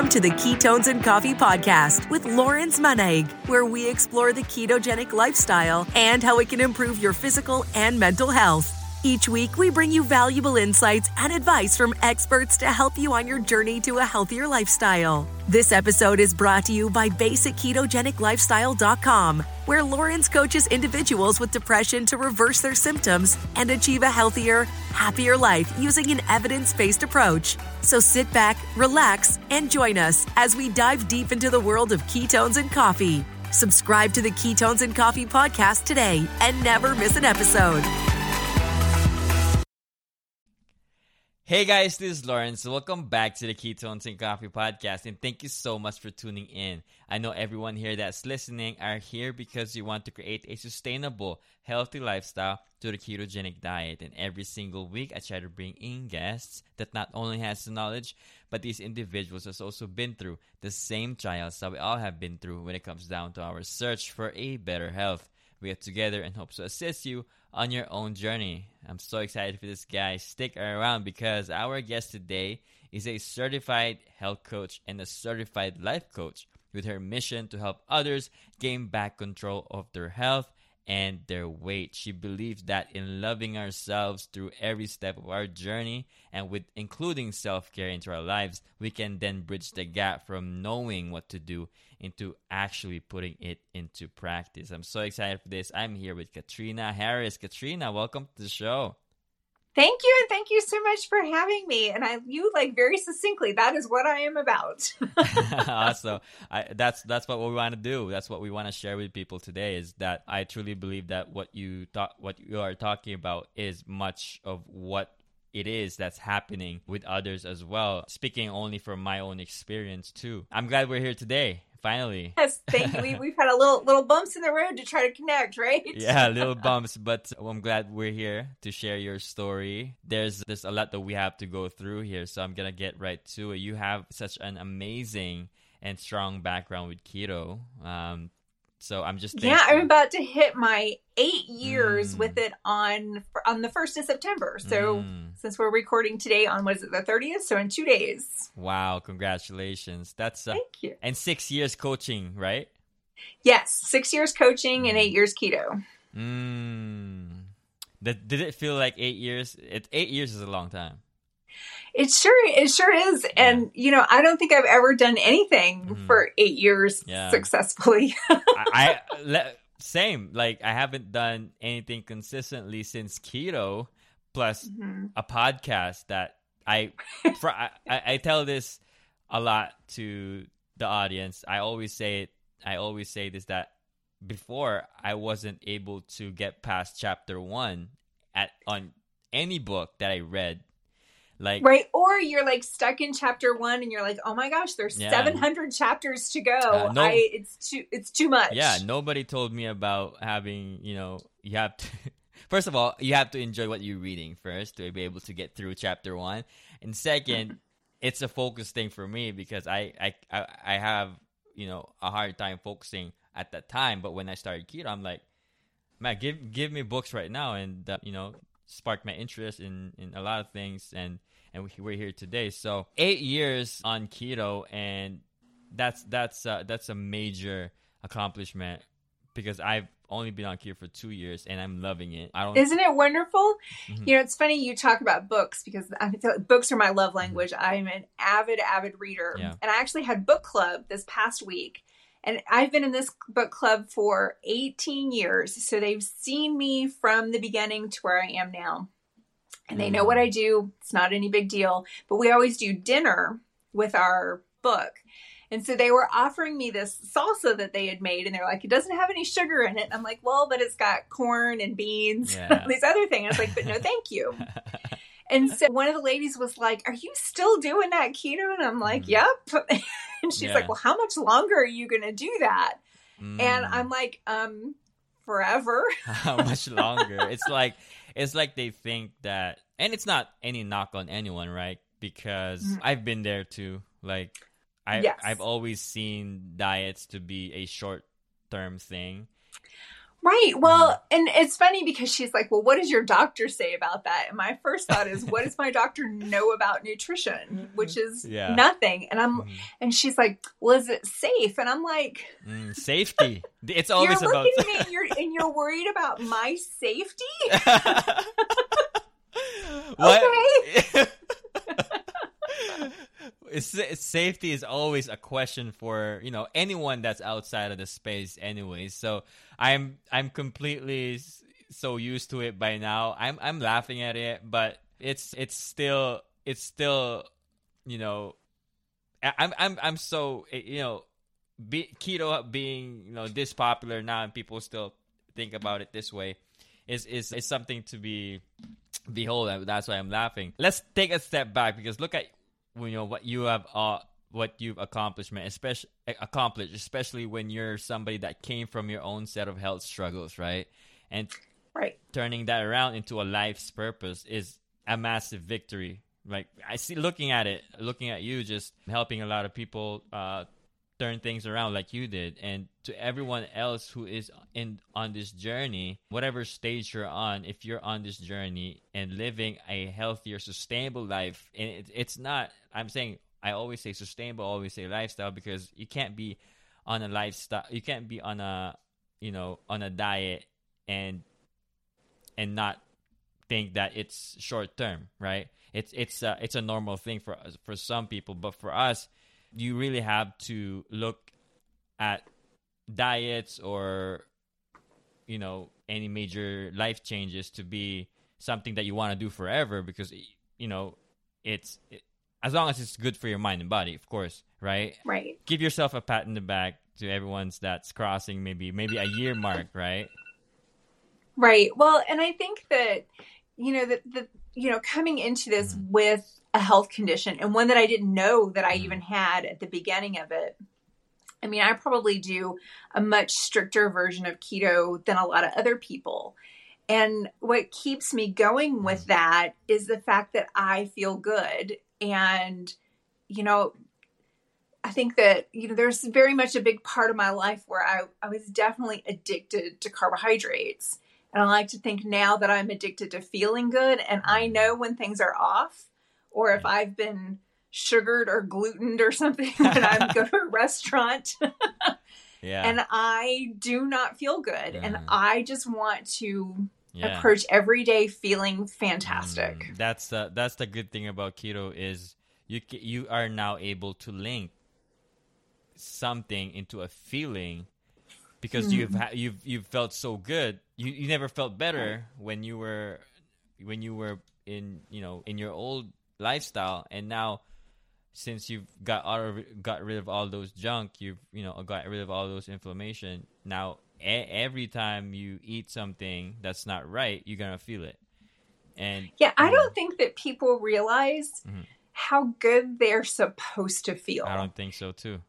Welcome to the Ketones and Coffee Podcast with Lawrence Monaig, where we explore the ketogenic lifestyle and how it can improve your physical and mental health. Each week, we bring you valuable insights and advice from experts to help you on your journey to a healthier lifestyle. This episode is brought to you by BasicKetogenicLifestyle.com, where Lawrence coaches individuals with depression to reverse their symptoms and achieve a healthier, happier life using an evidence based approach. So sit back, relax, and join us as we dive deep into the world of ketones and coffee. Subscribe to the Ketones and Coffee podcast today and never miss an episode. Hey guys, this is Lawrence. Welcome back to the Ketones and Coffee podcast, and thank you so much for tuning in. I know everyone here that's listening are here because you want to create a sustainable, healthy lifestyle to the ketogenic diet. And every single week, I try to bring in guests that not only has the knowledge, but these individuals has also been through the same trials that we all have been through when it comes down to our search for a better health. We are together and hope to assist you on your own journey. I'm so excited for this guy. Stick around because our guest today is a certified health coach and a certified life coach with her mission to help others gain back control of their health and their weight. She believes that in loving ourselves through every step of our journey and with including self care into our lives, we can then bridge the gap from knowing what to do into actually putting it into practice. I'm so excited for this. I'm here with Katrina Harris. Katrina, welcome to the show. Thank you, and thank you so much for having me. And I, you like very succinctly. That is what I am about. awesome. I, that's that's what we want to do. That's what we want to share with people today. Is that I truly believe that what you thought, what you are talking about, is much of what it is that's happening with others as well. Speaking only from my own experience too. I'm glad we're here today. Finally. Yes, thank you. We, have had a little little bumps in the road to try to connect, right? yeah, little bumps, but I'm glad we're here to share your story. There's there's a lot that we have to go through here, so I'm gonna get right to it. You have such an amazing and strong background with keto. Um, so I'm just thankful. yeah. I'm about to hit my eight years mm. with it on on the first of September. So mm. since we're recording today on was it the 30th? So in two days. Wow! Congratulations. That's uh, thank you. And six years coaching, right? Yes, six years coaching mm. and eight years keto. Mm. Did, did it feel like eight years? It eight years is a long time. It sure it sure is. And you know, I don't think I've ever done anything mm-hmm. for 8 years yeah. successfully. I, I same. Like I haven't done anything consistently since keto plus mm-hmm. a podcast that I, for, I I tell this a lot to the audience. I always say it I always say this that before I wasn't able to get past chapter 1 at on any book that I read like right, or you're like stuck in chapter one, and you're like, oh my gosh, there's yeah. 700 chapters to go. Uh, no, I, it's too, it's too much. Yeah, nobody told me about having, you know, you have to. first of all, you have to enjoy what you're reading first to be able to get through chapter one, and second, it's a focus thing for me because I, I, I, I have, you know, a hard time focusing at that time. But when I started keto, I'm like, man, give give me books right now, and uh, you know, spark my interest in in a lot of things and and we're here today. So eight years on keto, and that's that's uh, that's a major accomplishment because I've only been on keto for two years and I'm loving it. I don't. Isn't it wonderful? Mm-hmm. You know, it's funny you talk about books because I feel like books are my love mm-hmm. language. Mm-hmm. I'm an avid, avid reader, yeah. and I actually had book club this past week. And I've been in this book club for 18 years. So they've seen me from the beginning to where I am now and they know what I do. It's not any big deal. But we always do dinner with our book. And so they were offering me this salsa that they had made, and they're like, it doesn't have any sugar in it. And I'm like, well, but it's got corn and beans, yeah. these other things. I was like, but no, thank you. and so one of the ladies was like, Are you still doing that keto? And I'm like, mm. Yep. and she's yeah. like, Well, how much longer are you going to do that? Mm. And I'm like, Um, forever. how much longer? It's like, it's like they think that, and it's not any knock on anyone, right? Because mm-hmm. I've been there too. Like, I yes. I've always seen diets to be a short term thing. Right. Well, mm-hmm. and it's funny because she's like, "Well, what does your doctor say about that?" And my first thought is, "What does my doctor know about nutrition?" Mm-hmm. Which is yeah. nothing. And I'm, mm-hmm. and she's like, "Well, is it safe?" And I'm like, mm, "Safety. It's always you're about." Looking at me and you're, and you're worried about my safety. what? safety is always a question for you know anyone that's outside of the space anyways so i'm i'm completely so used to it by now. I'm i'm laughing at it but it's it's still it's still you know i'm i'm i'm so eh, you know be, keto being you know this popular now and people still think about it this way. Is is is something to be behold. That's why i'm laughing. Let's take a step back because look at you know what you have uh what you've accomplished, man, especially accomplished, especially when you're somebody that came from your own set of health struggles, right? And right turning that around into a life's purpose is a massive victory. Like I see, looking at it, looking at you, just helping a lot of people uh, turn things around like you did. And to everyone else who is in on this journey whatever stage you're on if you're on this journey and living a healthier sustainable life and it, it's not i'm saying i always say sustainable always say lifestyle because you can't be on a lifestyle you can't be on a you know on a diet and and not think that it's short term right? It's it's a, it's a normal thing for for some people but for us you really have to look at diets or you know any major life changes to be something that you want to do forever because you know it's it, as long as it's good for your mind and body of course right? Right. Give yourself a pat in the back to everyone's that's crossing maybe maybe a year mark right? Right. Well and i think that you know that the you know coming into this mm-hmm. with a health condition and one that I didn't know that I mm. even had at the beginning of it. I mean, I probably do a much stricter version of keto than a lot of other people. And what keeps me going with mm. that is the fact that I feel good. And, you know, I think that, you know, there's very much a big part of my life where I, I was definitely addicted to carbohydrates. And I like to think now that I'm addicted to feeling good and I mm. know when things are off or if I've been sugared or glutened or something when I go to a restaurant. yeah. And I do not feel good. And I just want to yeah. approach every day feeling fantastic. Mm, that's the that's the good thing about keto is you you are now able to link something into a feeling because mm. you've ha- you've you've felt so good. You you never felt better when you were when you were in you know in your old lifestyle and now since you've got out of, got rid of all those junk you've you know got rid of all those inflammation now a- every time you eat something that's not right you're gonna feel it and yeah i don't think that people realize mm-hmm. how good they're supposed to feel i don't think so too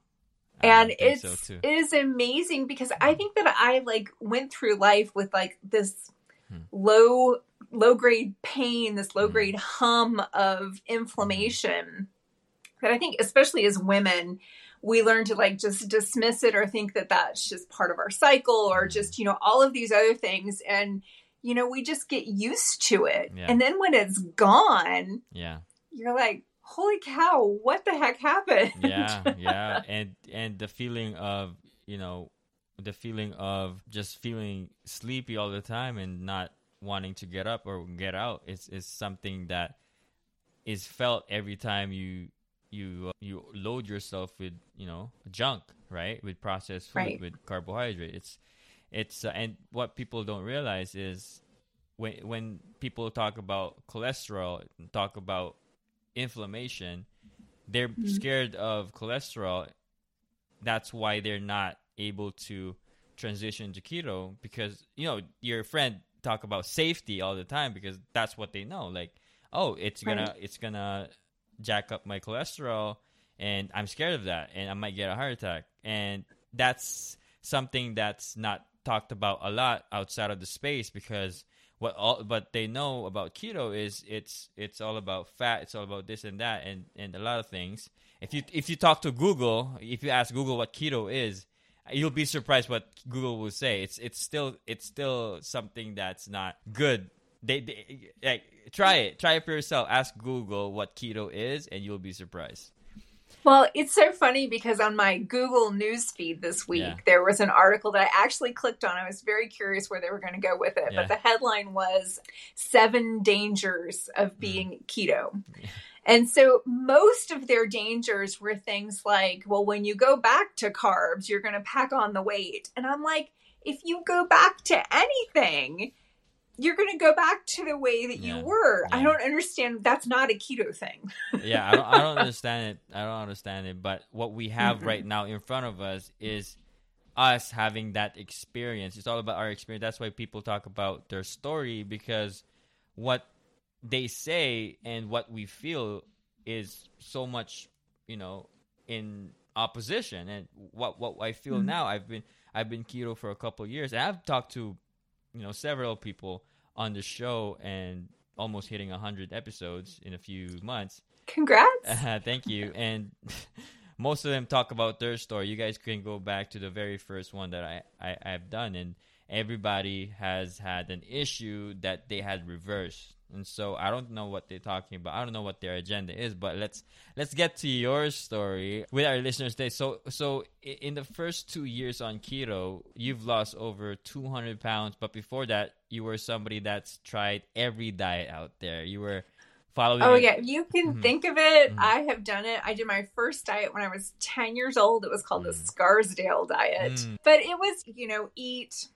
I and it's so too. it is amazing because i think that i like went through life with like this hmm. low low grade pain, this low grade mm-hmm. hum of inflammation that I think, especially as women, we learn to like just dismiss it or think that that's just part of our cycle or mm-hmm. just, you know, all of these other things. And, you know, we just get used to it. Yeah. And then when it's gone, yeah, you're like, holy cow, what the heck happened? Yeah, yeah. and and the feeling of, you know, the feeling of just feeling sleepy all the time and not wanting to get up or get out is is something that is felt every time you you uh, you load yourself with you know junk right with processed food right. with carbohydrate it's it's uh, and what people don't realize is when when people talk about cholesterol talk about inflammation they're mm-hmm. scared of cholesterol that's why they're not able to transition to keto because you know your friend talk about safety all the time because that's what they know. Like, oh, it's gonna right. it's gonna jack up my cholesterol, and I'm scared of that, and I might get a heart attack. And that's something that's not talked about a lot outside of the space because what all but they know about keto is it's it's all about fat it's all about this and that and and a lot of things if you if you talk to google if you ask google what keto is you'll be surprised what Google will say. It's it's still it's still something that's not good. They, they like try it, try it for yourself. Ask Google what keto is, and you'll be surprised. Well, it's so funny because on my Google News feed this week, yeah. there was an article that I actually clicked on. I was very curious where they were going to go with it, yeah. but the headline was Seven Dangers of mm. Being mm. Keto. And so most of their dangers were things like, well, when you go back to carbs, you're going to pack on the weight. And I'm like, if you go back to anything, you're going to go back to the way that yeah. you were. Yeah. I don't understand. That's not a keto thing. yeah, I don't, I don't understand it. I don't understand it. But what we have mm-hmm. right now in front of us is us having that experience. It's all about our experience. That's why people talk about their story because what they say and what we feel is so much, you know, in opposition. And what what I feel mm-hmm. now, I've been I've been keto for a couple years, and I've talked to you know several people on the show and almost hitting 100 episodes in a few months. Congrats. Uh, thank you. And most of them talk about their story. You guys can go back to the very first one that I, I, I've done, and everybody has had an issue that they had reversed. And so I don't know what they're talking about. I don't know what their agenda is, but let's let's get to your story with our listeners today. So so in the first two years on keto, you've lost over 200 pounds, but before that, you were somebody that's tried every diet out there. You were following. Oh yeah, you can mm-hmm. think of it. Mm-hmm. I have done it. I did my first diet when I was 10 years old. It was called mm. the Scarsdale diet, mm. but it was you know eat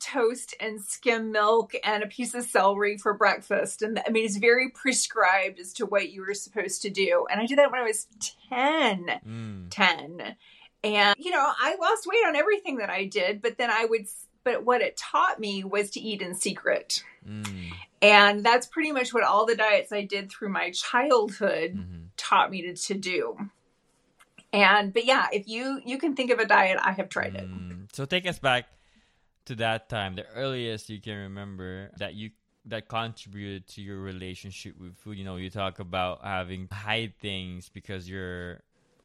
toast and skim milk and a piece of celery for breakfast. And I mean, it's very prescribed as to what you were supposed to do. And I did that when I was 10. Mm. 10. And, you know, I lost weight on everything that I did, but then I would, but what it taught me was to eat in secret. Mm. And that's pretty much what all the diets I did through my childhood mm-hmm. taught me to, to do. And, but yeah, if you, you can think of a diet, I have tried it. Mm. So take us back to that time, the earliest you can remember that you that contributed to your relationship with food. You know, you talk about having hide things because you're,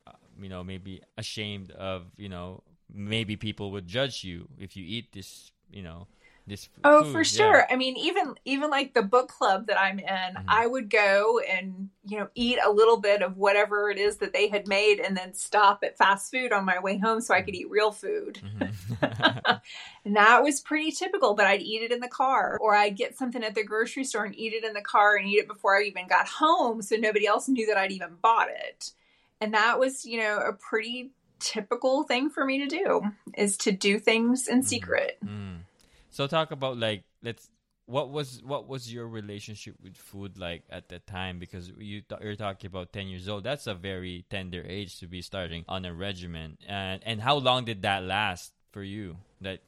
uh, you know, maybe ashamed of, you know, maybe people would judge you if you eat this, you know, this oh food. for sure yeah. i mean even even like the book club that i'm in mm-hmm. i would go and you know eat a little bit of whatever it is that they had made and then stop at fast food on my way home so i could eat real food mm-hmm. and that was pretty typical but i'd eat it in the car or i'd get something at the grocery store and eat it in the car and eat it before i even got home so nobody else knew that i'd even bought it and that was you know a pretty typical thing for me to do is to do things in mm-hmm. secret mm-hmm. So talk about like let's what was what was your relationship with food like at that time? Because you th- you're talking about 10 years old. That's a very tender age to be starting on a regimen. And and how long did that last for you? That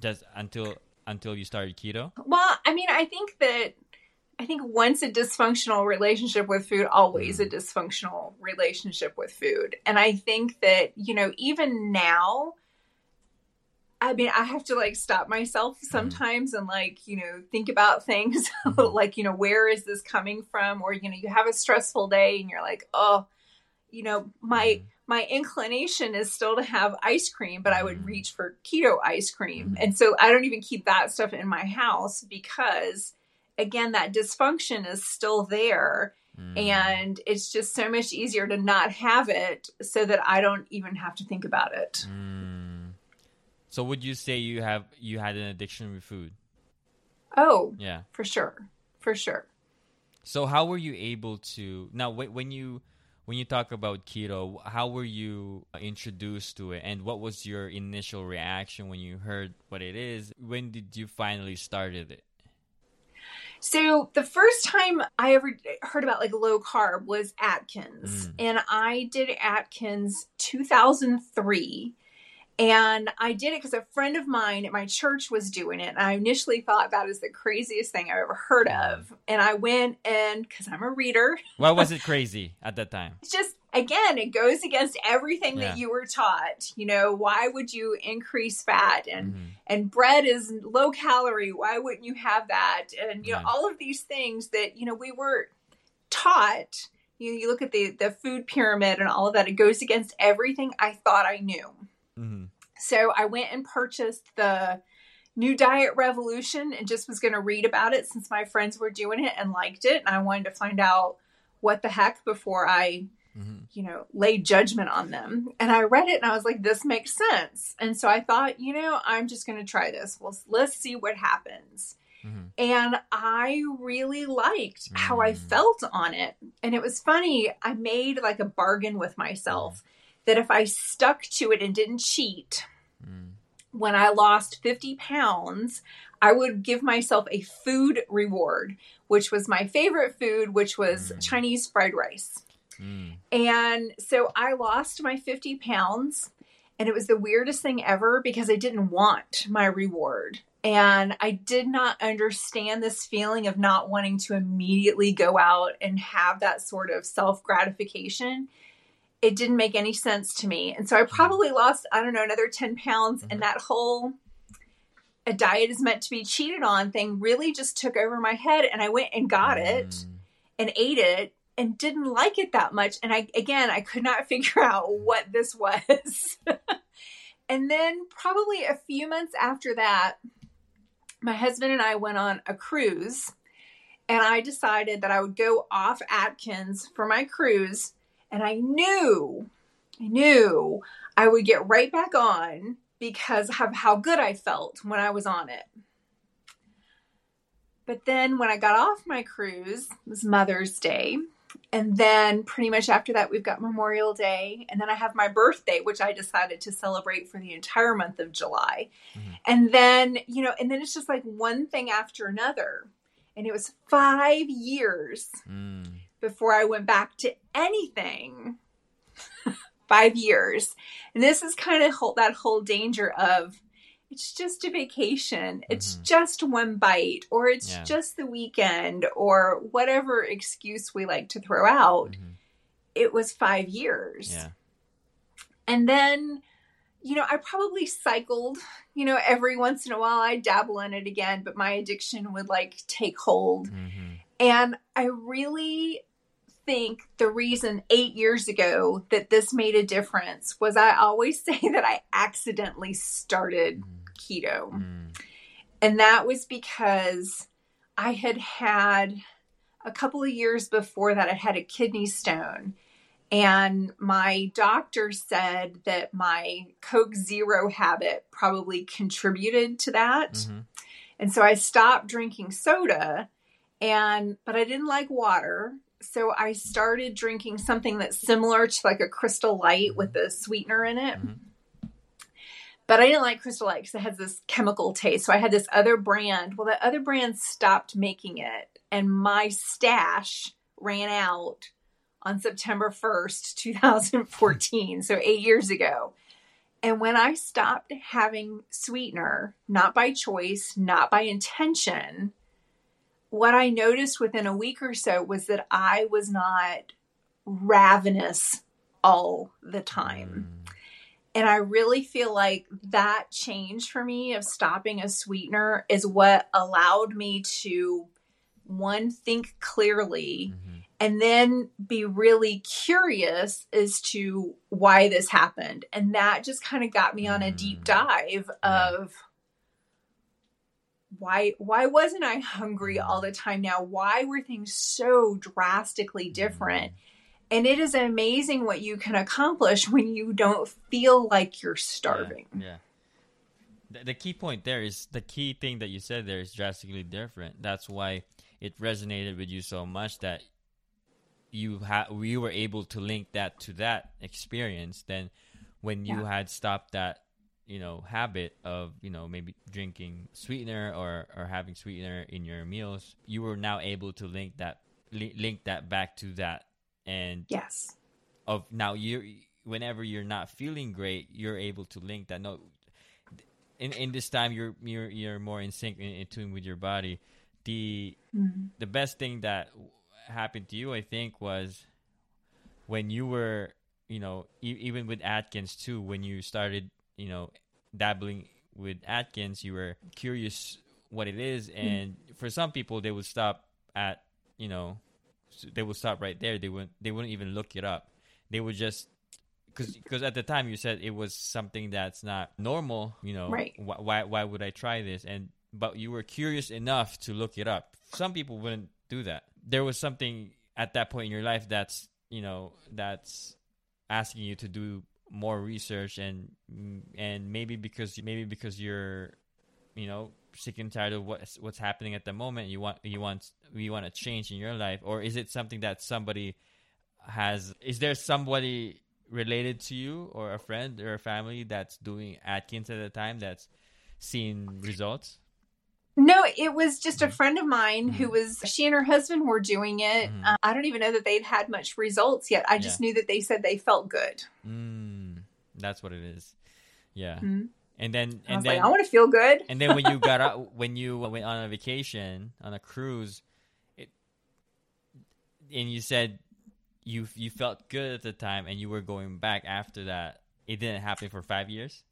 just until until you started keto? Well i mean i think that i think once a dysfunctional relationship with food always mm. a dysfunctional relationship with food. And i think that you know even now I mean, I have to like stop myself mm-hmm. sometimes mm. and like, you know, think about things mm-hmm. like, you know, where is this coming from? Or, you know, you have a stressful day and you're like, oh, you know, my mm. my inclination is still to have ice cream, but I would mm-hmm. reach for keto ice cream. Mm-hmm. And so I don't even keep that stuff in my house because again, that dysfunction is still there. And it's just so much easier to not have it so that I don't even have to think about it. So would you say you have you had an addiction with food? Oh, yeah, for sure, for sure. So how were you able to now when you when you talk about keto, how were you introduced to it, and what was your initial reaction when you heard what it is? When did you finally started it? So the first time I ever heard about like low carb was Atkins, mm. and I did Atkins 2003 and I did it because a friend of mine at my church was doing it. And I initially thought that is the craziest thing I've ever heard of. And I went and because I'm a reader. Why was it crazy at that time? It's just, again, it goes against everything yeah. that you were taught. You know, why would you increase fat? And mm-hmm. and bread is low calorie. Why wouldn't you have that? And, you know, all of these things that, you know, we were taught. You, you look at the, the food pyramid and all of that, it goes against everything I thought I knew. Mm-hmm. So I went and purchased the new diet revolution and just was going to read about it since my friends were doing it and liked it. And I wanted to find out what the heck before I, mm-hmm. you know, laid judgment on them. And I read it and I was like, this makes sense. And so I thought, you know, I'm just going to try this. Well, let's see what happens. Mm-hmm. And I really liked mm-hmm. how I mm. felt on it. And it was funny. I made like a bargain with myself that if I stuck to it and didn't cheat, mm. when I lost 50 pounds, I would give myself a food reward, which was my favorite food, which was mm. Chinese fried rice. Mm. And so I lost my 50 pounds. And it was the weirdest thing ever because I didn't want my reward. And I did not understand this feeling of not wanting to immediately go out and have that sort of self gratification. It didn't make any sense to me. And so I mm-hmm. probably lost, I don't know, another 10 pounds. And mm-hmm. that whole a diet is meant to be cheated on thing really just took over my head. And I went and got it mm. and ate it and didn't like it that much. And I, again, I could not figure out what this was. and then probably a few months after that, my husband and I went on a cruise, and I decided that I would go off Atkins for my cruise. And I knew, I knew I would get right back on because of how good I felt when I was on it. But then when I got off my cruise, it was Mother's Day, and then pretty much after that, we've got Memorial Day. And then I have my birthday, which I decided to celebrate for the entire month of July. Mm-hmm. And then, you know, and then it's just like one thing after another. And it was five years mm. Before I went back to anything. five years. And this is kind of whole, that whole danger of it's just a vacation. It's mm-hmm. just one bite, or it's yeah. just the weekend, or whatever excuse we like to throw out. Mm-hmm. It was five years. Yeah. And then, you know, I probably cycled, you know, every once in a while I dabble in it again, but my addiction would like take hold. Mm-hmm. And I really think the reason eight years ago that this made a difference was I always say that I accidentally started mm keto. Mm. And that was because I had had a couple of years before that, I had a kidney stone. And my doctor said that my Coke Zero habit probably contributed to that. Mm-hmm. And so I stopped drinking soda and but I didn't like water. So I started drinking something that's similar to like a crystal light with a sweetener in it. Mm-hmm but I didn't like Crystal Light because it has this chemical taste. So I had this other brand. Well, that other brand stopped making it, and my stash ran out on September 1st, 2014. so eight years ago. And when I stopped having sweetener, not by choice, not by intention, what I noticed within a week or so was that I was not ravenous all the time. Mm. And I really feel like that change for me of stopping a sweetener is what allowed me to one think clearly mm-hmm. and then be really curious as to why this happened. And that just kind of got me on a deep mm. dive of why why wasn't I hungry all the time now? Why were things so drastically different? Mm-hmm and it is amazing what you can accomplish when you don't feel like you're starving. Yeah. yeah. The, the key point there is the key thing that you said there is drastically different. That's why it resonated with you so much that you had we were able to link that to that experience then when you yeah. had stopped that you know habit of you know maybe drinking sweetener or or having sweetener in your meals you were now able to link that li- link that back to that. And yes. of now you whenever you're not feeling great you're able to link that no in in this time you're you're you're more in sync in, in tune with your body. The mm-hmm. the best thing that happened to you i think was when you were you know e- even with atkins too when you started you know dabbling with atkins you were curious what it is mm-hmm. and mm-hmm. for some people they would stop at you know they would stop right there. They wouldn't they wouldn't even look it up. They would just because at the time you said it was something that's not normal. You know, right? Wh- why why would I try this? And but you were curious enough to look it up. Some people wouldn't do that. There was something at that point in your life that's you know that's asking you to do more research and and maybe because maybe because you're you know sick and tired of what's what's happening at the moment you want you want you want to change in your life or is it something that somebody has is there somebody related to you or a friend or a family that's doing Atkins at the time that's seen results no, it was just a mm-hmm. friend of mine who mm-hmm. was, she and her husband were doing it. Mm. Uh, I don't even know that they'd had much results yet. I just yeah. knew that they said they felt good. Mm, that's what it is. Yeah. Mm. And then, and I then, like, I want to feel good. And then when you got out, when you went on a vacation, on a cruise, it, and you said you you felt good at the time and you were going back after that, it didn't happen for five years?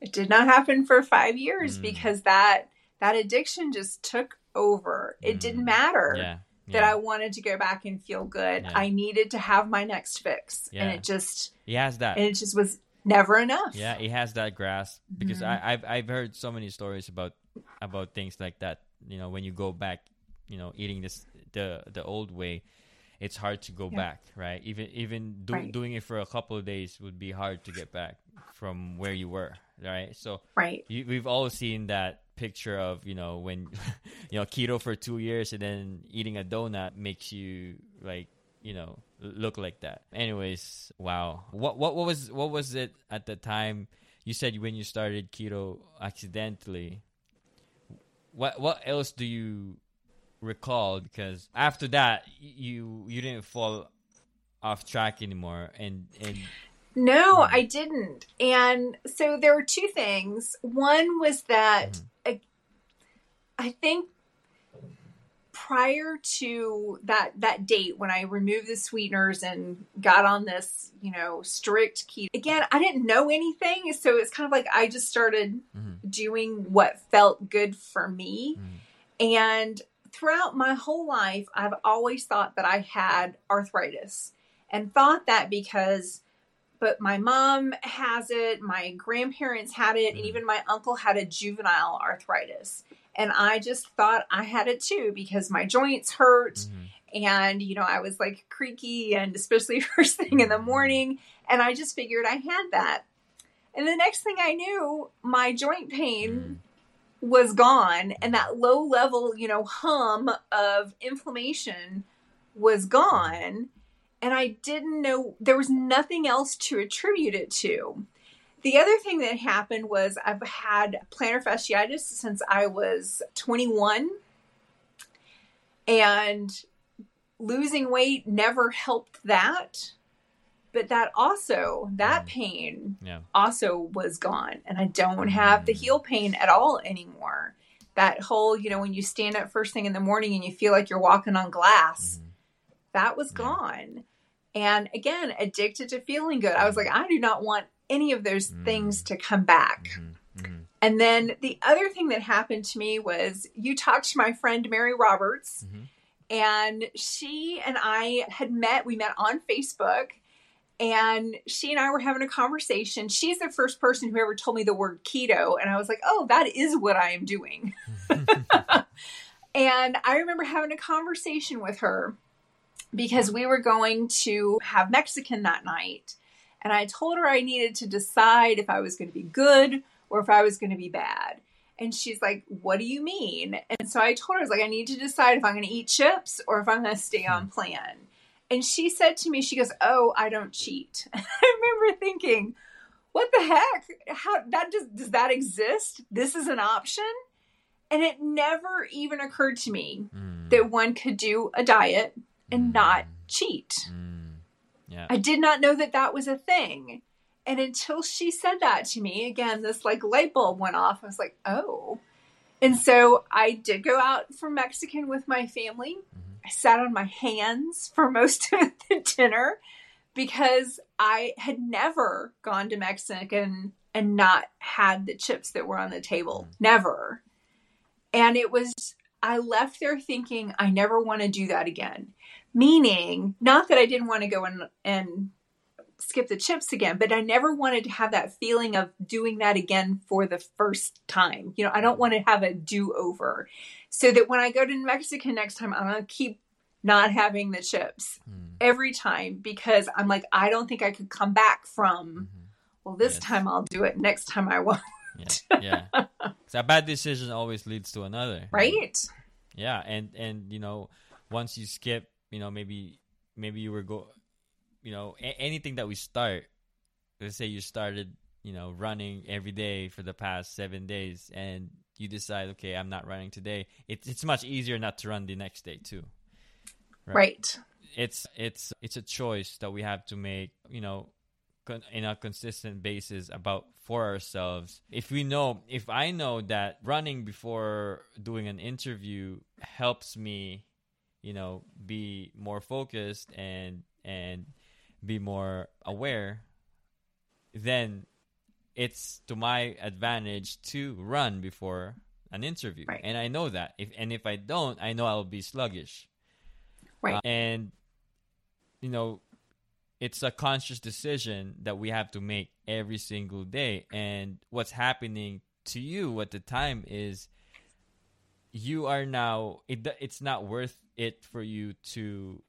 It did not happen for five years mm. because that that addiction just took over. It mm. didn't matter yeah. Yeah. that I wanted to go back and feel good. Yeah. I needed to have my next fix, and it just has that, and it just was never enough. Yeah, he has that grasp because mm-hmm. I, I've I've heard so many stories about about things like that. You know, when you go back, you know, eating this the the old way, it's hard to go yeah. back, right? Even even do, right. doing it for a couple of days would be hard to get back from where you were, right? So right, you, we've all seen that picture of you know when you know keto for two years and then eating a donut makes you like you know look like that. Anyways, wow. What what what was what was it at the time? You said when you started keto accidentally. What what else do you recall? Because after that, you you didn't fall off track anymore, and and no, hmm. I didn't. And so there were two things. One was that mm-hmm. I, I think prior to that that date when I removed the sweeteners and got on this, you know, strict keto. Again, I didn't know anything, so it's kind of like I just started mm-hmm. doing what felt good for me. Mm-hmm. And throughout my whole life, I've always thought that I had arthritis and thought that because but my mom has it, my grandparents had it, and mm-hmm. even my uncle had a juvenile arthritis. And I just thought I had it too because my joints hurt mm-hmm. and, you know, I was like creaky and especially first thing in the mm-hmm. morning. And I just figured I had that. And the next thing I knew, my joint pain mm. was gone and that low level, you know, hum of inflammation was gone and I didn't know there was nothing else to attribute it to. The other thing that happened was I've had plantar fasciitis since I was 21 and losing weight never helped that but that also that mm. pain yeah. also was gone and i don't have the mm. heel pain at all anymore that whole you know when you stand up first thing in the morning and you feel like you're walking on glass mm-hmm. that was yeah. gone and again, addicted to feeling good. I was like, I do not want any of those mm. things to come back. Mm-hmm. Mm-hmm. And then the other thing that happened to me was you talked to my friend Mary Roberts, mm-hmm. and she and I had met. We met on Facebook, and she and I were having a conversation. She's the first person who ever told me the word keto, and I was like, oh, that is what I am doing. and I remember having a conversation with her because we were going to have Mexican that night. And I told her I needed to decide if I was going to be good or if I was going to be bad. And she's like, What do you mean? And so I told her, I was like, I need to decide if I'm going to eat chips or if I'm going to stay on hmm. plan. And she said to me, She goes, Oh, I don't cheat. I remember thinking, What the heck? How that does does that exist? This is an option? And it never even occurred to me mm. that one could do a diet and not cheat. Mm. Yeah. I did not know that that was a thing. And until she said that to me, again, this like light bulb went off. I was like, oh. And so I did go out for Mexican with my family. Mm-hmm. I sat on my hands for most of the dinner because I had never gone to Mexican and not had the chips that were on the table. Mm-hmm. Never. And it was, I left there thinking, I never want to do that again. Meaning, not that I didn't want to go and, and skip the chips again, but I never wanted to have that feeling of doing that again for the first time. You know, I don't want to have a do over. So that when I go to New Mexico next time, I'm going to keep not having the chips mm. every time because I'm like, I don't think I could come back from, mm-hmm. well, this yes. time I'll do it, next time I won't. Yeah. yeah. so a bad decision always leads to another. Right. Yeah. And, and, you know, once you skip, you know, maybe, maybe you were go, you know, a- anything that we start, let's say you started, you know, running every day for the past seven days and you decide, okay, I'm not running today. It's, it's much easier not to run the next day too. Right. right. It's it's it's a choice that we have to make, you know, in a consistent basis about for ourselves. If we know, if I know that running before doing an interview helps me, you know, be more focused and and be more aware, then it's to my advantage to run before an interview. Right. And I know that. If and if I don't, I know I'll be sluggish. Right. Uh, and you know, it's a conscious decision that we have to make every single day. And what's happening to you at the time is you are now it it's not worth it for you to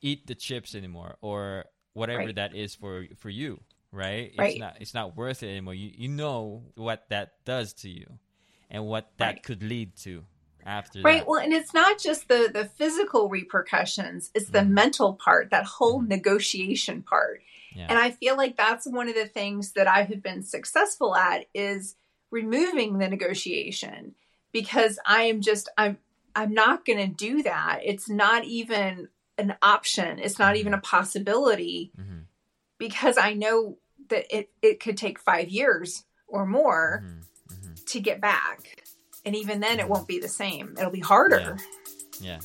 eat the chips anymore or whatever right. that is for for you right? right? It's not it's not worth it anymore. You you know what that does to you and what that right. could lead to after right that. well and it's not just the the physical repercussions it's the mm. mental part that whole mm. negotiation part yeah. and i feel like that's one of the things that i have been successful at is removing the negotiation because i am just i'm i'm not going to do that it's not even an option it's not even mm-hmm. a possibility mm-hmm. because i know that it it could take 5 years or more mm-hmm. mm-hmm. to get back and even then it won't be the same it'll be harder yeah, yeah.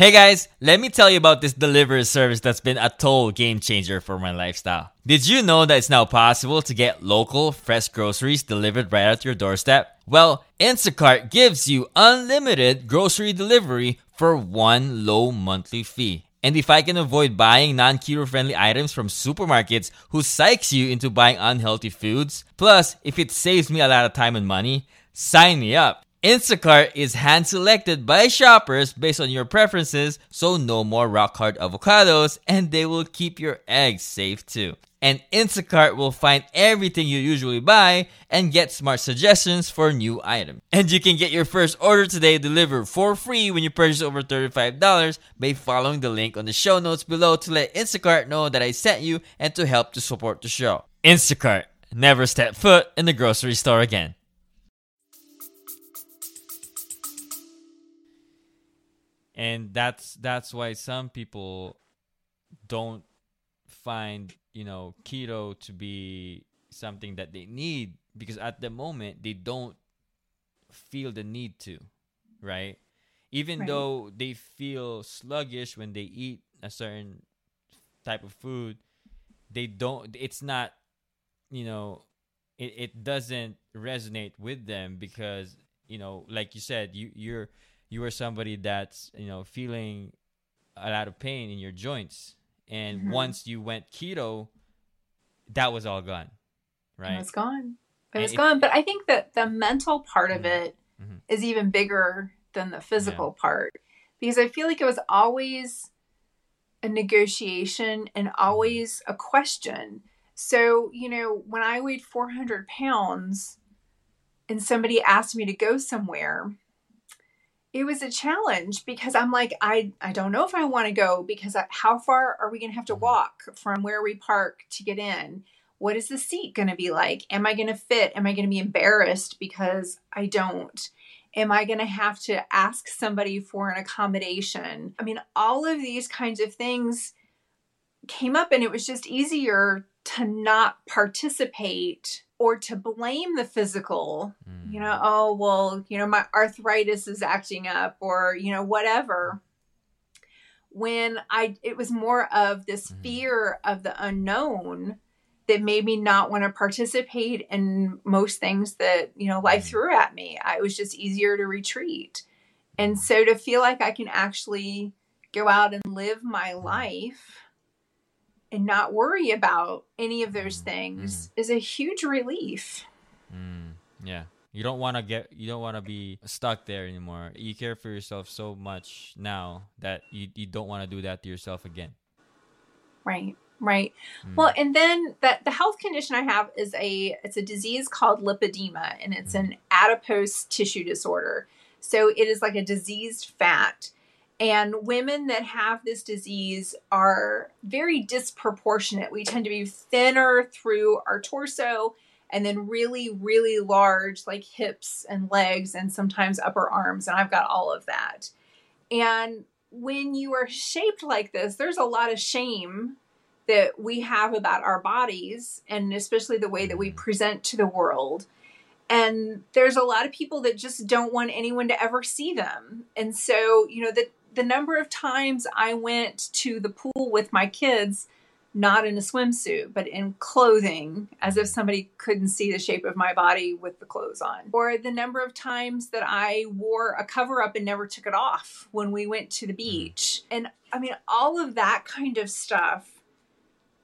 Hey guys, let me tell you about this delivery service that's been a total game changer for my lifestyle. Did you know that it's now possible to get local, fresh groceries delivered right at your doorstep? Well, Instacart gives you unlimited grocery delivery for one low monthly fee. And if I can avoid buying non keto friendly items from supermarkets who psychs you into buying unhealthy foods, plus if it saves me a lot of time and money, sign me up. Instacart is hand selected by shoppers based on your preferences, so no more rock hard avocados, and they will keep your eggs safe too. And Instacart will find everything you usually buy and get smart suggestions for new items. And you can get your first order today delivered for free when you purchase over $35 by following the link on the show notes below to let Instacart know that I sent you and to help to support the show. Instacart, never step foot in the grocery store again. And that's that's why some people don't find you know keto to be something that they need because at the moment they don't feel the need to right even right. though they feel sluggish when they eat a certain type of food they don't it's not you know it, it doesn't resonate with them because you know like you said you you're you are somebody that's you know feeling a lot of pain in your joints and mm-hmm. once you went keto that was all gone right it was gone it was gone but i think that the mental part mm-hmm. of it mm-hmm. is even bigger than the physical yeah. part because i feel like it was always a negotiation and mm-hmm. always a question so you know when i weighed 400 pounds and somebody asked me to go somewhere it was a challenge because I'm like, I, I don't know if I want to go because I, how far are we going to have to mm-hmm. walk from where we park to get in? What is the seat going to be like? Am I going to fit? Am I going to be embarrassed because I don't? Am I going to have to ask somebody for an accommodation? I mean, all of these kinds of things came up, and it was just easier to not participate or to blame the physical, mm. you know, mm. oh, well, you know, my arthritis is acting up or, you know, whatever. When I, it was more of this mm. fear of the unknown that made me not want to participate in most things that, you know, life mm. threw at me. I, it was just easier to retreat. And mm. so to feel like I can actually go out and live my life and not worry about any of those mm, things mm. is a huge relief. Mm, yeah. You don't want to get you don't want to be stuck there anymore. You care for yourself so much now that you, you don't want to do that to yourself again. Right. Right. Mm. Well, and then that the health condition I have is a it's a disease called lipedema and it's mm. an adipose tissue disorder. So it is like a diseased fat and women that have this disease are very disproportionate. We tend to be thinner through our torso and then really, really large, like hips and legs and sometimes upper arms. And I've got all of that. And when you are shaped like this, there's a lot of shame that we have about our bodies and especially the way that we present to the world. And there's a lot of people that just don't want anyone to ever see them. And so, you know, the the number of times I went to the pool with my kids, not in a swimsuit, but in clothing, as if somebody couldn't see the shape of my body with the clothes on. Or the number of times that I wore a cover up and never took it off when we went to the hmm. beach. And I mean, all of that kind of stuff.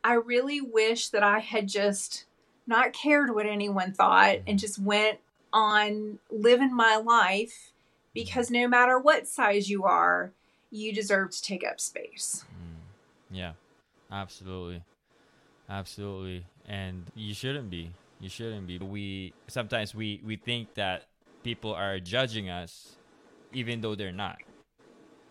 I really wish that I had just not cared what anyone thought and just went on living my life because no matter what size you are, you deserve to take up space. Mm. Yeah, absolutely. Absolutely. And you shouldn't be. You shouldn't be. We sometimes we we think that people are judging us even though they're not.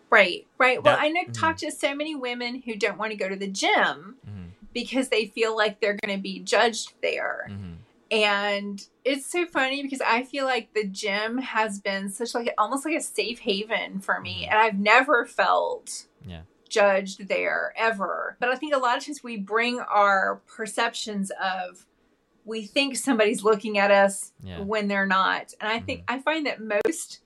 Right, right. That, well, I know mm-hmm. talk to so many women who don't want to go to the gym mm-hmm. because they feel like they're going to be judged there. Mm-hmm. And it's so funny because I feel like the gym has been such like almost like a safe haven for me. Mm-hmm. And I've never felt yeah. judged there ever. But I think a lot of times we bring our perceptions of we think somebody's looking at us yeah. when they're not. And I think mm-hmm. I find that most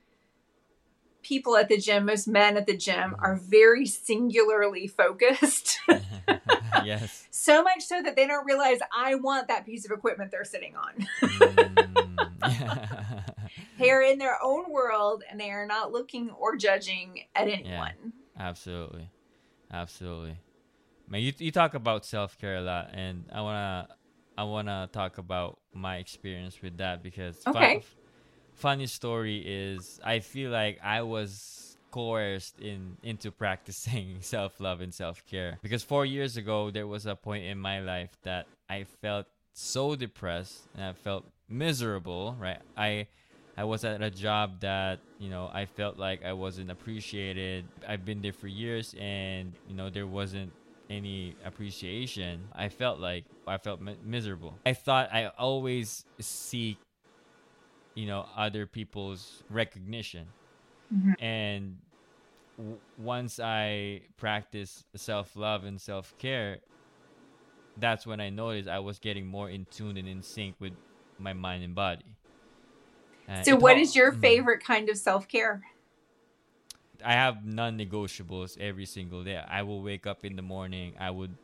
people at the gym, most men at the gym are very singularly focused. yes. So much so that they don't realize I want that piece of equipment they're sitting on. mm. they are in their own world and they are not looking or judging at anyone. Yeah, absolutely. Absolutely. Man, you, you talk about self care a lot and I wanna I wanna talk about my experience with that because okay funny story is I feel like I was coerced in into practicing self-love and self-care because 4 years ago there was a point in my life that I felt so depressed and I felt miserable, right? I I was at a job that, you know, I felt like I wasn't appreciated. I've been there for years and, you know, there wasn't any appreciation. I felt like I felt mi- miserable. I thought I always seek you know other people's recognition. Mm-hmm. and w- once i practice self-love and self-care that's when i noticed i was getting more in tune and in sync with my mind and body. And so what is your mm-hmm. favorite kind of self-care? I have non-negotiables every single day. I will wake up in the morning i would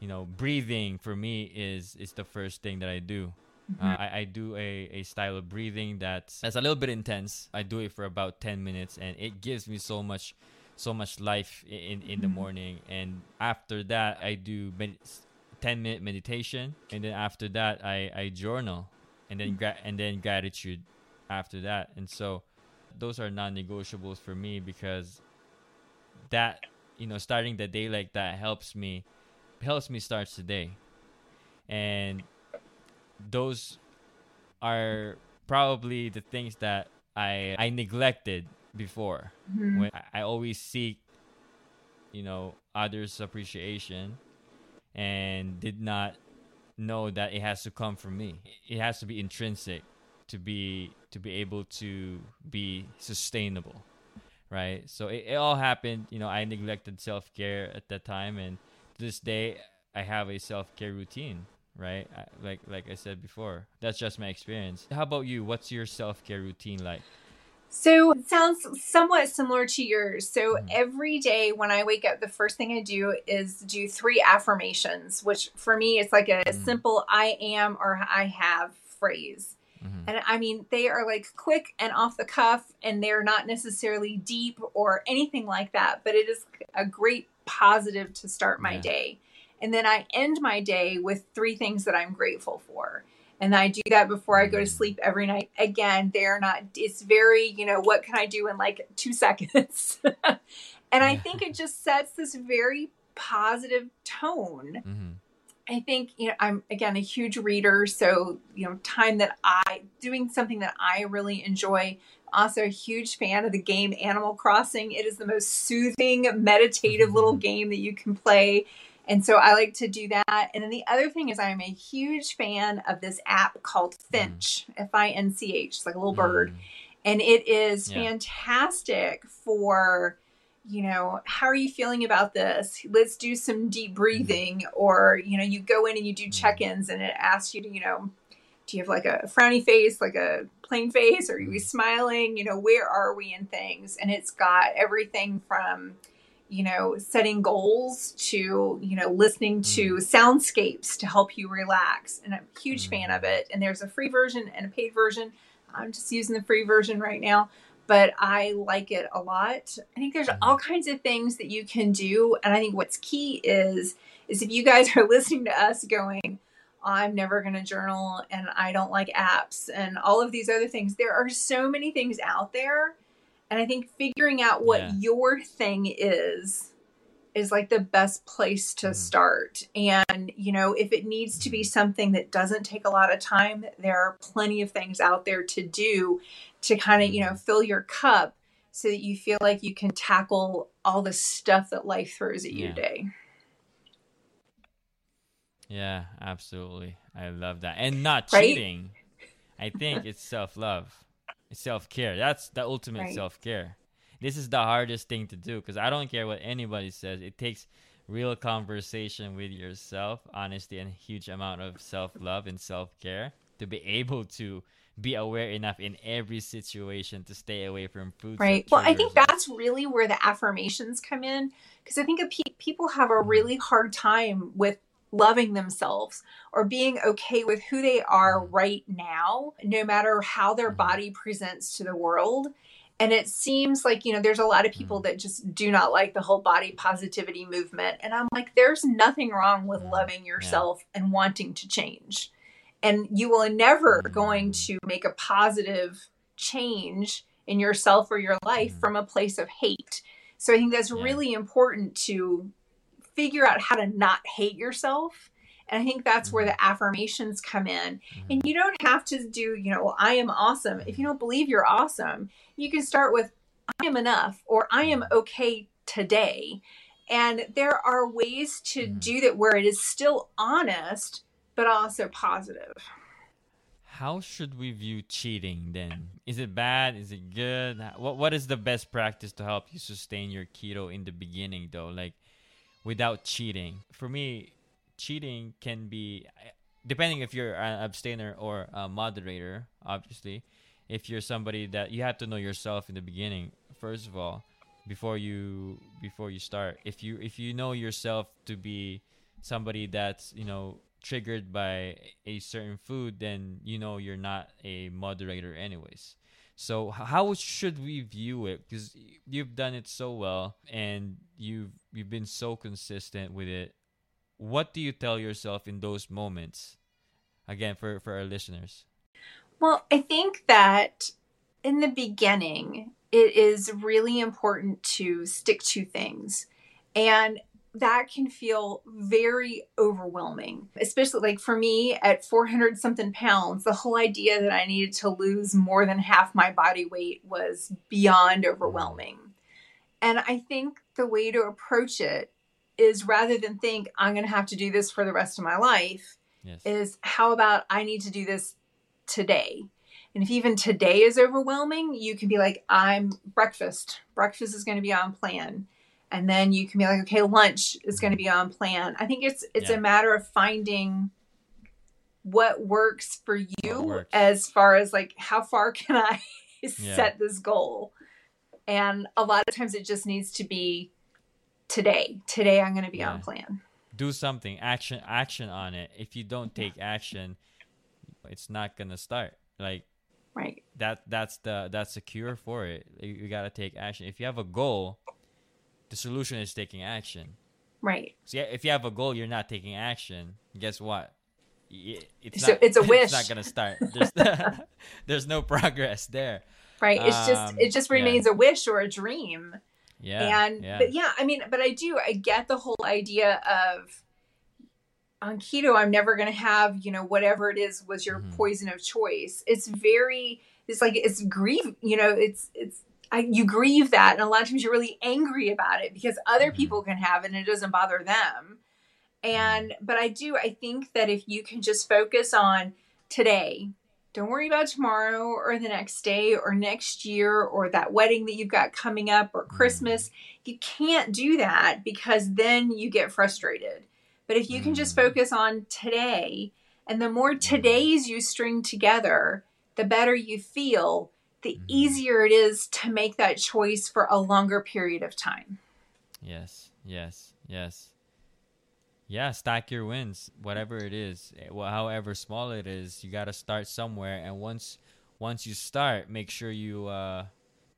you know breathing for me is is the first thing that i do Mm-hmm. Uh, I, I do a, a style of breathing that's that's a little bit intense. I do it for about ten minutes, and it gives me so much so much life in in mm-hmm. the morning. And after that, I do med- ten minute meditation, and then after that, I I journal, and then gra- and then gratitude after that. And so those are non-negotiables for me because that you know starting the day like that helps me helps me start the day and those are probably the things that I I neglected before. Mm-hmm. When I, I always seek, you know, others' appreciation, and did not know that it has to come from me. It has to be intrinsic to be to be able to be sustainable, right? So it, it all happened. You know, I neglected self care at that time, and to this day, I have a self care routine right? Like like I said before, that's just my experience. How about you? What's your self care routine like? So it sounds somewhat similar to yours. So mm. every day when I wake up, the first thing I do is do three affirmations, which for me it's like a mm. simple I am or I have phrase. Mm-hmm. And I mean, they are like quick and off the cuff, and they're not necessarily deep or anything like that, but it is a great positive to start my yeah. day. And then I end my day with three things that I'm grateful for. And I do that before I go to sleep every night. Again, they're not, it's very, you know, what can I do in like two seconds? and I think it just sets this very positive tone. Mm-hmm I think, you know, I'm again a huge reader. So, you know, time that I doing something that I really enjoy. Also, a huge fan of the game Animal Crossing. It is the most soothing, meditative little game that you can play. And so I like to do that. And then the other thing is, I'm a huge fan of this app called Finch, mm. F I N C H. It's like a little bird. Mm. And it is yeah. fantastic for you know, how are you feeling about this? Let's do some deep breathing. Or, you know, you go in and you do mm-hmm. check ins and it asks you to, you know, do you have like a frowny face, like a plain face? Or are you smiling? You know, where are we in things? And it's got everything from, you know, setting goals to, you know, listening to mm-hmm. soundscapes to help you relax. And I'm a huge fan of it. And there's a free version and a paid version. I'm just using the free version right now but I like it a lot. I think there's all mm-hmm. kinds of things that you can do, and I think what's key is is if you guys are listening to us going, I'm never going to journal and I don't like apps and all of these other things. There are so many things out there. And I think figuring out what yeah. your thing is is like the best place to mm-hmm. start. And, you know, if it needs to be mm-hmm. something that doesn't take a lot of time, there are plenty of things out there to do to kind of, you know, mm-hmm. fill your cup so that you feel like you can tackle all the stuff that life throws at you yeah. today. Yeah, absolutely. I love that. And not right? cheating. I think it's self love. Self care. That's the ultimate right. self care. This is the hardest thing to do because I don't care what anybody says. It takes real conversation with yourself, honesty, and a huge amount of self love and self care to be able to be aware enough in every situation to stay away from food. Right. Well, I think that's really where the affirmations come in because I think pe- people have a mm-hmm. really hard time with loving themselves or being okay with who they are mm-hmm. right now, no matter how their mm-hmm. body presents to the world. And it seems like, you know, there's a lot of people that just do not like the whole body positivity movement. And I'm like, there's nothing wrong with loving yourself yeah. and wanting to change and you will never going to make a positive change in yourself or your life from a place of hate so i think that's yeah. really important to figure out how to not hate yourself and i think that's where mm-hmm. the affirmations come in mm-hmm. and you don't have to do you know well, i am awesome if you don't believe you're awesome you can start with i am enough or i am okay today and there are ways to do that where it is still honest but also positive. How should we view cheating then? Is it bad? Is it good? What what is the best practice to help you sustain your keto in the beginning though? Like without cheating. For me, cheating can be depending if you're an abstainer or a moderator, obviously. If you're somebody that you have to know yourself in the beginning, first of all, before you before you start. If you if you know yourself to be somebody that's, you know, triggered by a certain food, then you know you're not a moderator, anyways. So how should we view it? Because you've done it so well, and you've you've been so consistent with it. What do you tell yourself in those moments? Again, for for our listeners. Well, I think that in the beginning, it is really important to stick to things. And that can feel very overwhelming, especially like for me at 400 something pounds. The whole idea that I needed to lose more than half my body weight was beyond mm. overwhelming. And I think the way to approach it is rather than think, I'm going to have to do this for the rest of my life, yes. is how about I need to do this today? And if even today is overwhelming, you can be like, I'm breakfast. Breakfast is going to be on plan and then you can be like okay lunch is going to be on plan i think it's it's yeah. a matter of finding what works for you works. as far as like how far can i yeah. set this goal and a lot of times it just needs to be today today i'm going to be yeah. on plan do something action action on it if you don't take action it's not going to start Like right. That that's the that's the cure for it. You, you got to take action. If you have a goal, the solution is taking action. Right. So yeah, if you have a goal, you're not taking action. Guess what? It's so not, it's a wish. It's not gonna start. There's there's no progress there. Right. It's um, just it just remains yeah. a wish or a dream. Yeah. And yeah. but yeah, I mean, but I do I get the whole idea of on keto I'm never going to have, you know, whatever it is was your mm-hmm. poison of choice. It's very it's like it's grief, you know, it's it's I, you grieve that and a lot of times you're really angry about it because other mm-hmm. people can have it and it doesn't bother them and but i do i think that if you can just focus on today don't worry about tomorrow or the next day or next year or that wedding that you've got coming up or christmas you can't do that because then you get frustrated but if you can just mm. focus on today and the more todays you string together the better you feel the mm-hmm. easier it is to make that choice for a longer period of time. Yes, yes, yes. Yeah, stack your wins, whatever it is, eh, well, however small it is. You got to start somewhere, and once once you start, make sure you uh,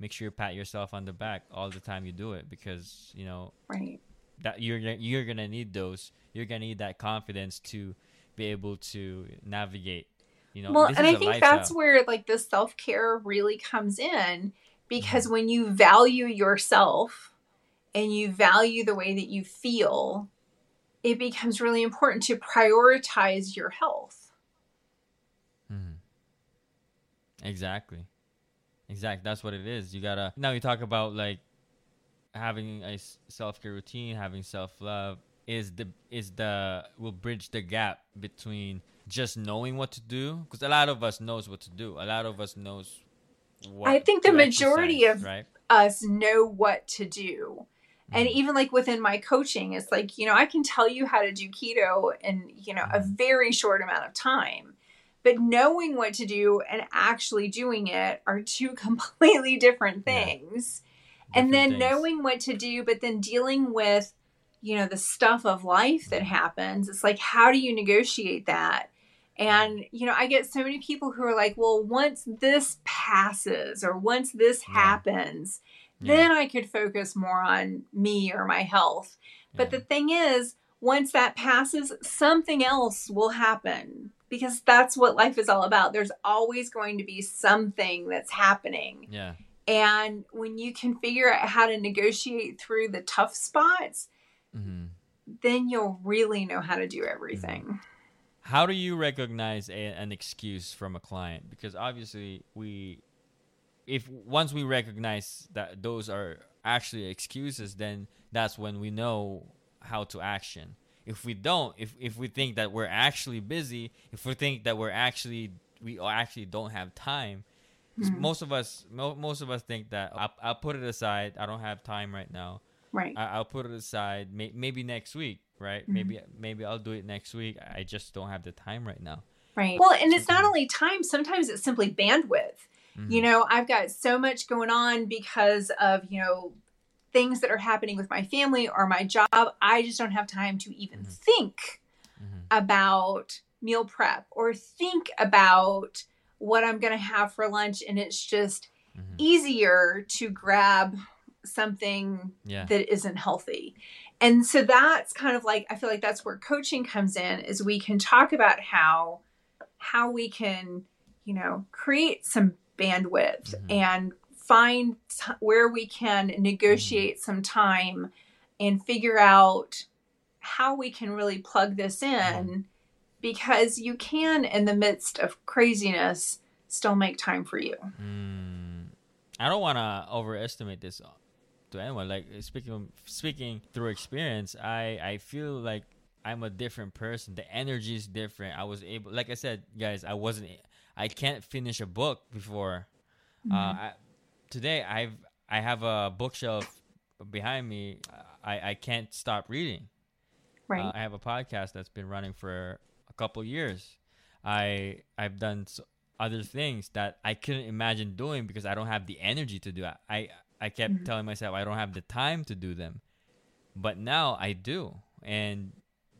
make sure you pat yourself on the back all the time you do it, because you know right that you're you're gonna need those. You're gonna need that confidence to be able to navigate you know well and i think lifestyle. that's where like the self-care really comes in because mm-hmm. when you value yourself and you value the way that you feel it becomes really important to prioritize your health mm-hmm. exactly exactly that's what it is you gotta now you talk about like having a self-care routine having self-love is the is the will bridge the gap between just knowing what to do because a lot of us knows what to do a lot of us knows i think the majority of right? us know what to do and even like within my coaching it's like you know i can tell you how to do keto in you know a mm-hmm. very short amount of time but knowing what to do and actually doing it are two completely different things yeah. and then things. knowing what to do but then dealing with you know the stuff of life that happens it's like how do you negotiate that and, you know, I get so many people who are like, well, once this passes or once this yeah. happens, yeah. then I could focus more on me or my health. But the thing is, once that passes, something else will happen because that's what life is all about. There's always going to be something that's happening. Yeah. And when you can figure out how to negotiate through the tough spots, mm-hmm. then you'll really know how to do everything. Mm-hmm how do you recognize a, an excuse from a client? Because obviously we if once we recognize that those are actually excuses then that's when we know how to action. If we don't if if we think that we're actually busy if we think that we're actually we actually don't have time mm-hmm. most of us mo- most of us think that I'll, I'll, put it aside. I don't have time right now. Right. I, will put it aside. May- maybe next week right? Mm-hmm. Maybe maybe I'll do it next week. I just don't have the time right now. Right. Well, and it's not only time, sometimes it's simply bandwidth. Mm-hmm. You know, I've got so much going on because of, you know, things that are happening with my family or my job. I just don't have time to even mm-hmm. think mm-hmm. about meal prep or think about what I'm going to have for lunch and it's just mm-hmm. easier to grab something yeah. that isn't healthy and so that's kind of like i feel like that's where coaching comes in is we can talk about how how we can you know create some bandwidth mm-hmm. and find t- where we can negotiate mm-hmm. some time and figure out how we can really plug this in mm-hmm. because you can in the midst of craziness still make time for you mm. i don't want to overestimate this to anyone. Like speaking speaking through experience, I I feel like I'm a different person. The energy is different. I was able, like I said, guys, I wasn't. I can't finish a book before. Uh, mm-hmm. Uh, I, today I've I have a bookshelf behind me. I I can't stop reading. Right. Uh, I have a podcast that's been running for a couple years. I I've done so, other things that I couldn't imagine doing because I don't have the energy to do it. I I kept mm-hmm. telling myself I don't have the time to do them. But now I do. And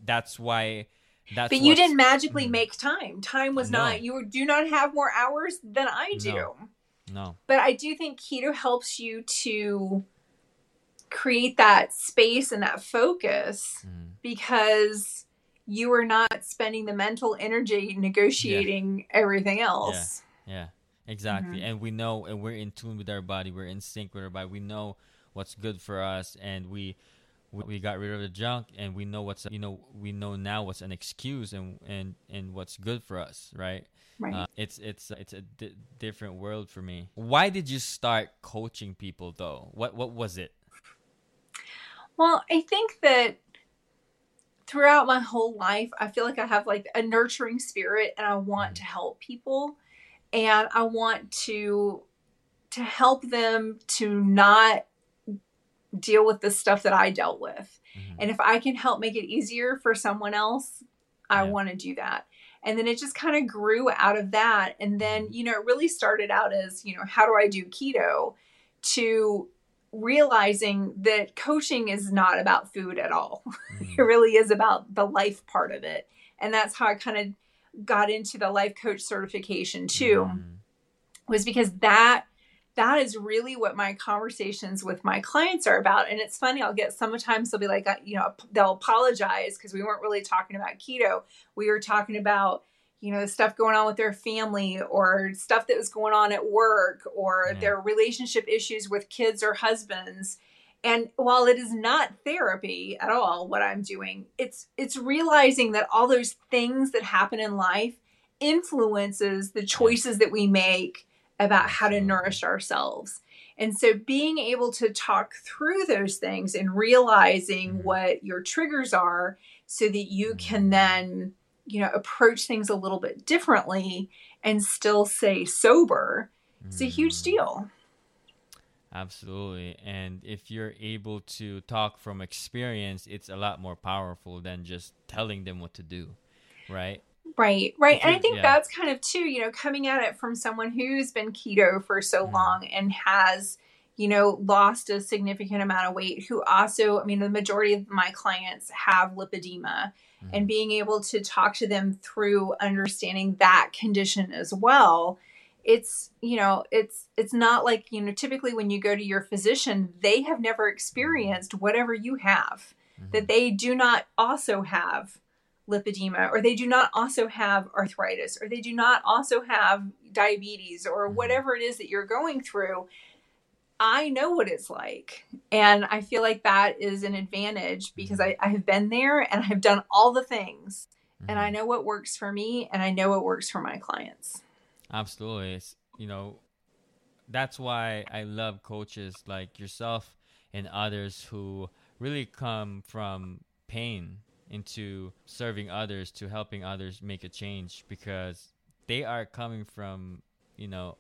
that's why That's but you didn't magically mm, make time. Time was no. not. You do not have more hours than I do. No. no. But I do think keto helps you to create that space and that focus mm. because you are not spending the mental energy negotiating yeah. everything else. Yeah. yeah. Exactly. Mm-hmm. And we know and we're in tune with our body. We're in sync with our body. We know what's good for us and we we got rid of the junk and we know what's you know we know now what's an excuse and and and what's good for us right right uh, it's it's it's a di- different world for me why did you start coaching people though what what was it well i think that throughout my whole life i feel like i have like a nurturing spirit and i want mm. to help people and i want to to help them to not deal with the stuff that I dealt with. Mm-hmm. And if I can help make it easier for someone else, I yeah. want to do that. And then it just kind of grew out of that. And then, mm-hmm. you know, it really started out as, you know, how do I do keto to realizing that coaching is not about food at all. Mm-hmm. it really is about the life part of it. And that's how I kind of got into the life coach certification too, mm-hmm. was because that that is really what my conversations with my clients are about. And it's funny, I'll get sometimes they'll be like, uh, you know, they'll apologize because we weren't really talking about keto. We were talking about, you know, stuff going on with their family or stuff that was going on at work or yeah. their relationship issues with kids or husbands. And while it is not therapy at all what I'm doing, it's it's realizing that all those things that happen in life influences the choices that we make about how to nourish ourselves. And so being able to talk through those things and realizing mm-hmm. what your triggers are so that you can mm-hmm. then, you know, approach things a little bit differently and still stay sober, it's a huge mm-hmm. deal. Absolutely. And if you're able to talk from experience, it's a lot more powerful than just telling them what to do, right? Right, right. And I think yeah. that's kind of too, you know, coming at it from someone who's been keto for so mm. long and has, you know, lost a significant amount of weight, who also, I mean, the majority of my clients have lipedema mm. and being able to talk to them through understanding that condition as well. It's, you know, it's it's not like, you know, typically when you go to your physician, they have never experienced whatever you have. Mm-hmm. That they do not also have lipedema or they do not also have arthritis or they do not also have diabetes or mm-hmm. whatever it is that you're going through i know what it's like and i feel like that is an advantage because mm-hmm. I, I have been there and i've done all the things mm-hmm. and i mm-hmm. know what works for me and i know what works for my clients absolutely it's, you know that's why i love coaches like yourself and others who really come from pain into serving others to helping others make a change because they are coming from you know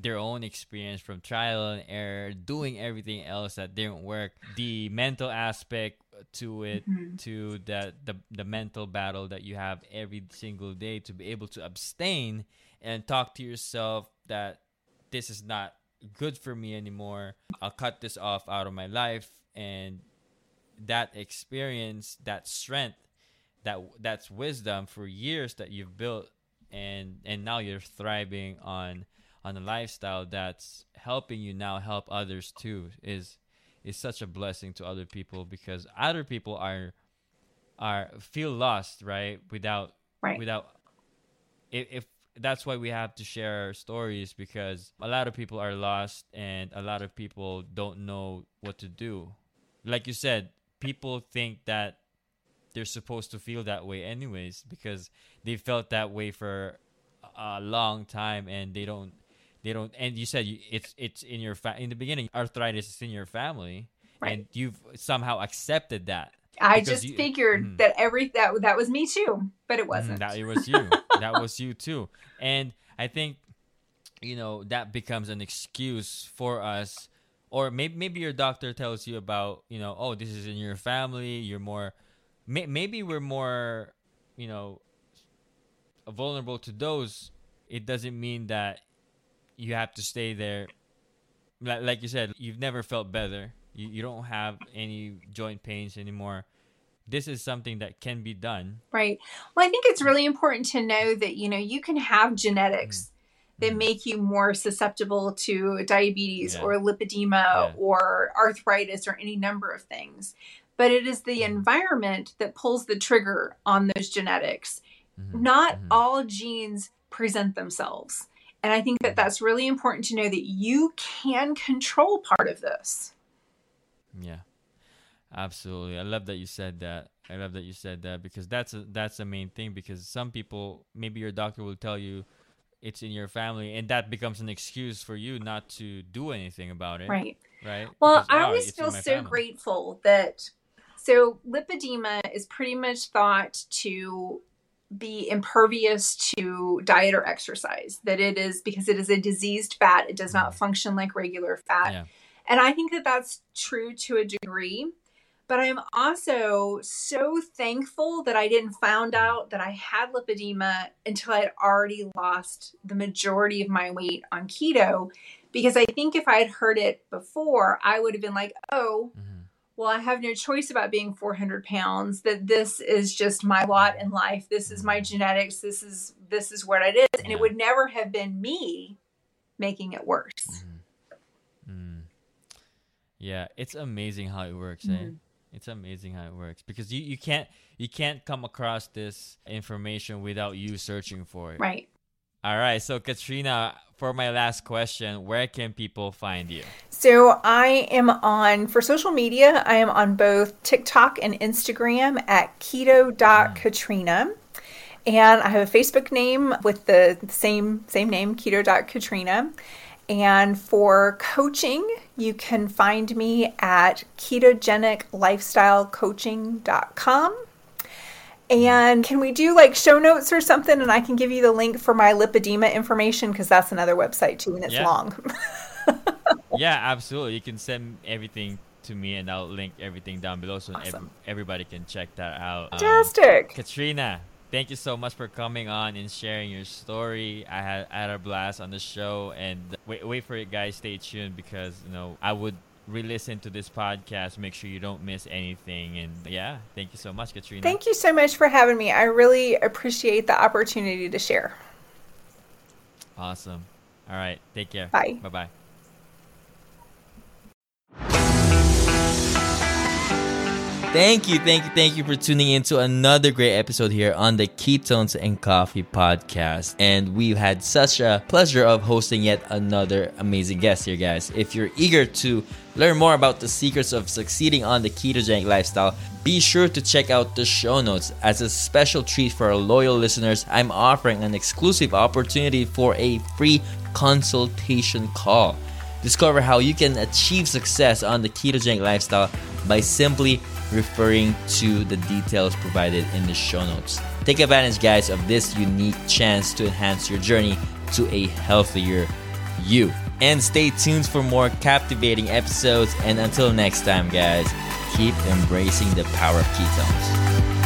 their own experience from trial and error doing everything else that didn't work the mental aspect to it mm-hmm. to that the, the mental battle that you have every single day to be able to abstain and talk to yourself that this is not good for me anymore. I'll cut this off out of my life. And that experience, that strength, that that's wisdom for years that you've built, and and now you're thriving on on a lifestyle that's helping you now help others too is is such a blessing to other people because other people are are feel lost right? Without right. without if, if that's why we have to share our stories because a lot of people are lost and a lot of people don't know what to do like you said people think that they're supposed to feel that way anyways because they felt that way for a long time and they don't they don't and you said it's it's in your fa- in the beginning arthritis is in your family right. and you've somehow accepted that I just you, figured mm, that every that that was me too, but it mm-hmm, wasn't. that it was you. That was you too. And I think you know that becomes an excuse for us or maybe maybe your doctor tells you about you know oh this is in your family you're more may, maybe we're more you know vulnerable to those. It doesn't mean that you have to stay there. Like, you said you've never felt better. You, you don't have any joint pains anymore this is something that can be done. Right. Well, I think it's really important to know that, you know, you can have genetics mm that make you more susceptible to diabetes yeah. or lipedema yeah. or arthritis or any number of things. But it is the mm environment that pulls the trigger on those genetics. Mm-hmm. Not mm-hmm. all genes present themselves. And I think that mm-hmm. that's really important to know that you can control part of this. Yeah. Absolutely. I love that you said that. I love that you said that because that's a, that's the main thing because some people maybe your doctor will tell you it's in your family and that becomes an excuse for you not to do anything about it. Right. Right? Well, because, I always feel so family. grateful that so lipedema is pretty much thought to be impervious to diet or exercise that it is because it is a diseased fat it does not mm-hmm. function like regular fat yeah. and i think that that's true to a degree but I'm also so thankful that I didn't found out that I had lipedema until I had already lost the majority of my weight on keto. Because I think if I had heard it before, I would have been like, oh, mm-hmm. well, I have no choice about being 400 pounds, that this is just my lot in life. This is my mm-hmm. genetics. This is, this is what it is. And it would never have been me making it worse. Mm-hmm. Mm. Yeah. It's amazing how it works, eh? It's amazing how it works because you, you can't you can't come across this information without you searching for it. Right. All right. So Katrina, for my last question, where can people find you? So I am on for social media, I am on both TikTok and Instagram at keto.katrina. And I have a Facebook name with the same same name, keto.katrina. And for coaching, you can find me at ketogeniclifestylecoaching.com. And can we do like show notes or something? And I can give you the link for my lipedema information because that's another website too, and it's yeah. long. yeah, absolutely. You can send everything to me, and I'll link everything down below so awesome. ev- everybody can check that out. Fantastic. Um, Katrina, thank you so much for coming on and sharing your story. I had, I had a blast on the show, and wait, wait for it, guys. Stay tuned because you know I would re-listen to this podcast. Make sure you don't miss anything. And yeah, thank you so much, Katrina. Thank you so much for having me. I really appreciate the opportunity to share. Awesome. All right. Take care. Bye. Bye bye. Thank you, thank you, thank you for tuning in to another great episode here on the Ketones and Coffee podcast. And we've had such a pleasure of hosting yet another amazing guest here, guys. If you're eager to learn more about the secrets of succeeding on the ketogenic lifestyle, be sure to check out the show notes. As a special treat for our loyal listeners, I'm offering an exclusive opportunity for a free consultation call. Discover how you can achieve success on the ketogenic lifestyle by simply referring to the details provided in the show notes. Take advantage, guys, of this unique chance to enhance your journey to a healthier you. And stay tuned for more captivating episodes. And until next time, guys, keep embracing the power of ketones.